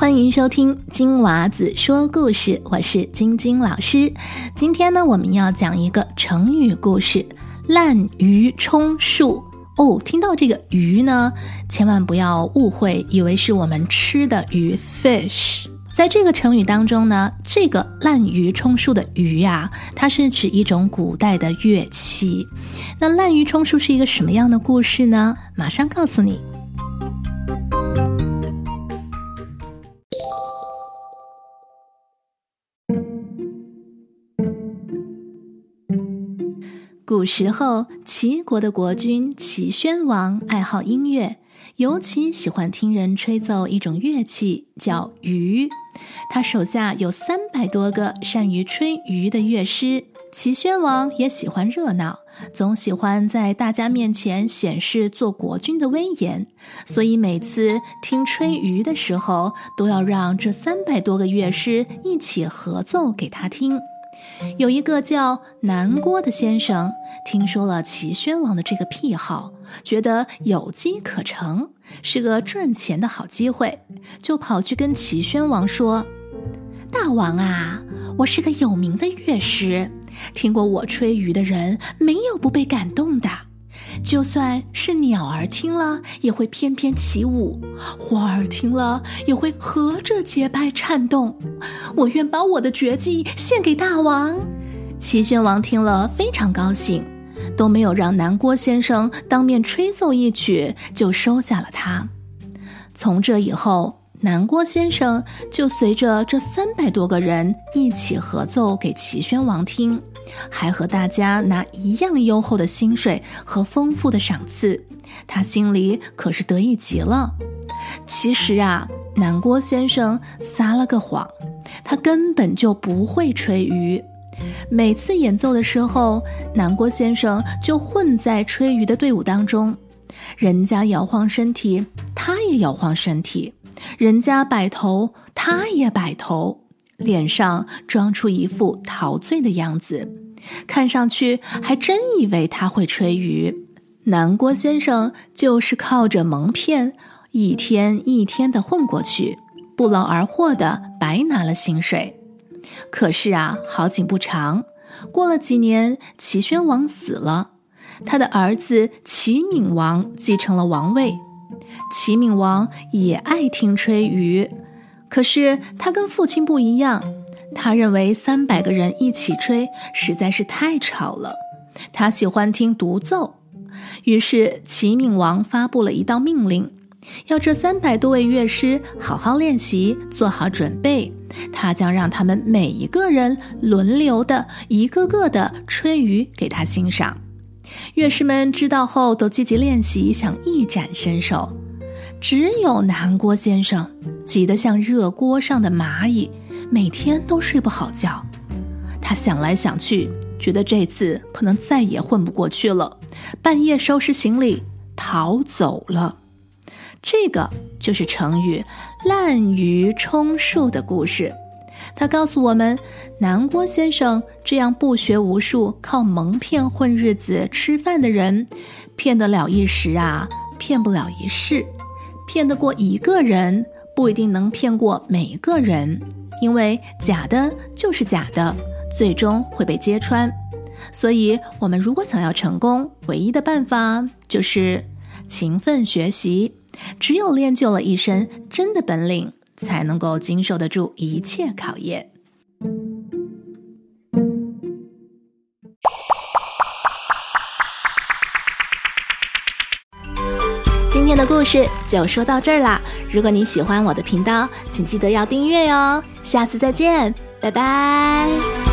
欢迎收听金娃子说故事，我是晶晶老师。今天呢，我们要讲一个成语故事“滥竽充数”。哦，听到这个“鱼”呢，千万不要误会，以为是我们吃的鱼 （fish）。在这个成语当中呢，这个“滥竽充数”的“竽”呀，它是指一种古代的乐器。那“滥竽充数”是一个什么样的故事呢？马上告诉你。古时候，齐国的国君齐宣王爱好音乐，尤其喜欢听人吹奏一种乐器，叫竽。他手下有三百多个善于吹竽的乐师。齐宣王也喜欢热闹，总喜欢在大家面前显示做国君的威严，所以每次听吹竽的时候，都要让这三百多个乐师一起合奏给他听。有一个叫南郭的先生，听说了齐宣王的这个癖好，觉得有机可乘，是个赚钱的好机会，就跑去跟齐宣王说：“大王啊，我是个有名的乐师，听过我吹竽的人，没有不被感动的。”就算是鸟儿听了也会翩翩起舞，花儿听了也会合着节拍颤动。我愿把我的绝技献给大王。齐宣王听了非常高兴，都没有让南郭先生当面吹奏一曲，就收下了他。从这以后，南郭先生就随着这三百多个人一起合奏给齐宣王听。还和大家拿一样优厚的薪水和丰富的赏赐，他心里可是得意极了。其实啊，南郭先生撒了个谎，他根本就不会吹竽。每次演奏的时候，南郭先生就混在吹竽的队伍当中，人家摇晃身体，他也摇晃身体；人家摆头，他也摆头。脸上装出一副陶醉的样子，看上去还真以为他会吹竽。南郭先生就是靠着蒙骗，一天一天的混过去，不劳而获的白拿了薪水。可是啊，好景不长，过了几年，齐宣王死了，他的儿子齐闵王继承了王位。齐闵王也爱听吹竽。可是他跟父亲不一样，他认为三百个人一起吹实在是太吵了，他喜欢听独奏。于是齐闵王发布了一道命令，要这三百多位乐师好好练习，做好准备。他将让他们每一个人轮流的，一个个的吹竽给他欣赏。乐师们知道后都积极练习，想一展身手。只有南郭先生急得像热锅上的蚂蚁，每天都睡不好觉。他想来想去，觉得这次可能再也混不过去了，半夜收拾行李逃走了。这个就是成语“滥竽充数”的故事。他告诉我们，南郭先生这样不学无术、靠蒙骗混日子吃饭的人，骗得了一时啊，骗不了一世。骗得过一个人，不一定能骗过每个人，因为假的就是假的，最终会被揭穿。所以，我们如果想要成功，唯一的办法就是勤奋学习。只有练就了一身真的本领，才能够经受得住一切考验。天的故事就说到这儿啦！如果你喜欢我的频道，请记得要订阅哟。下次再见，拜拜。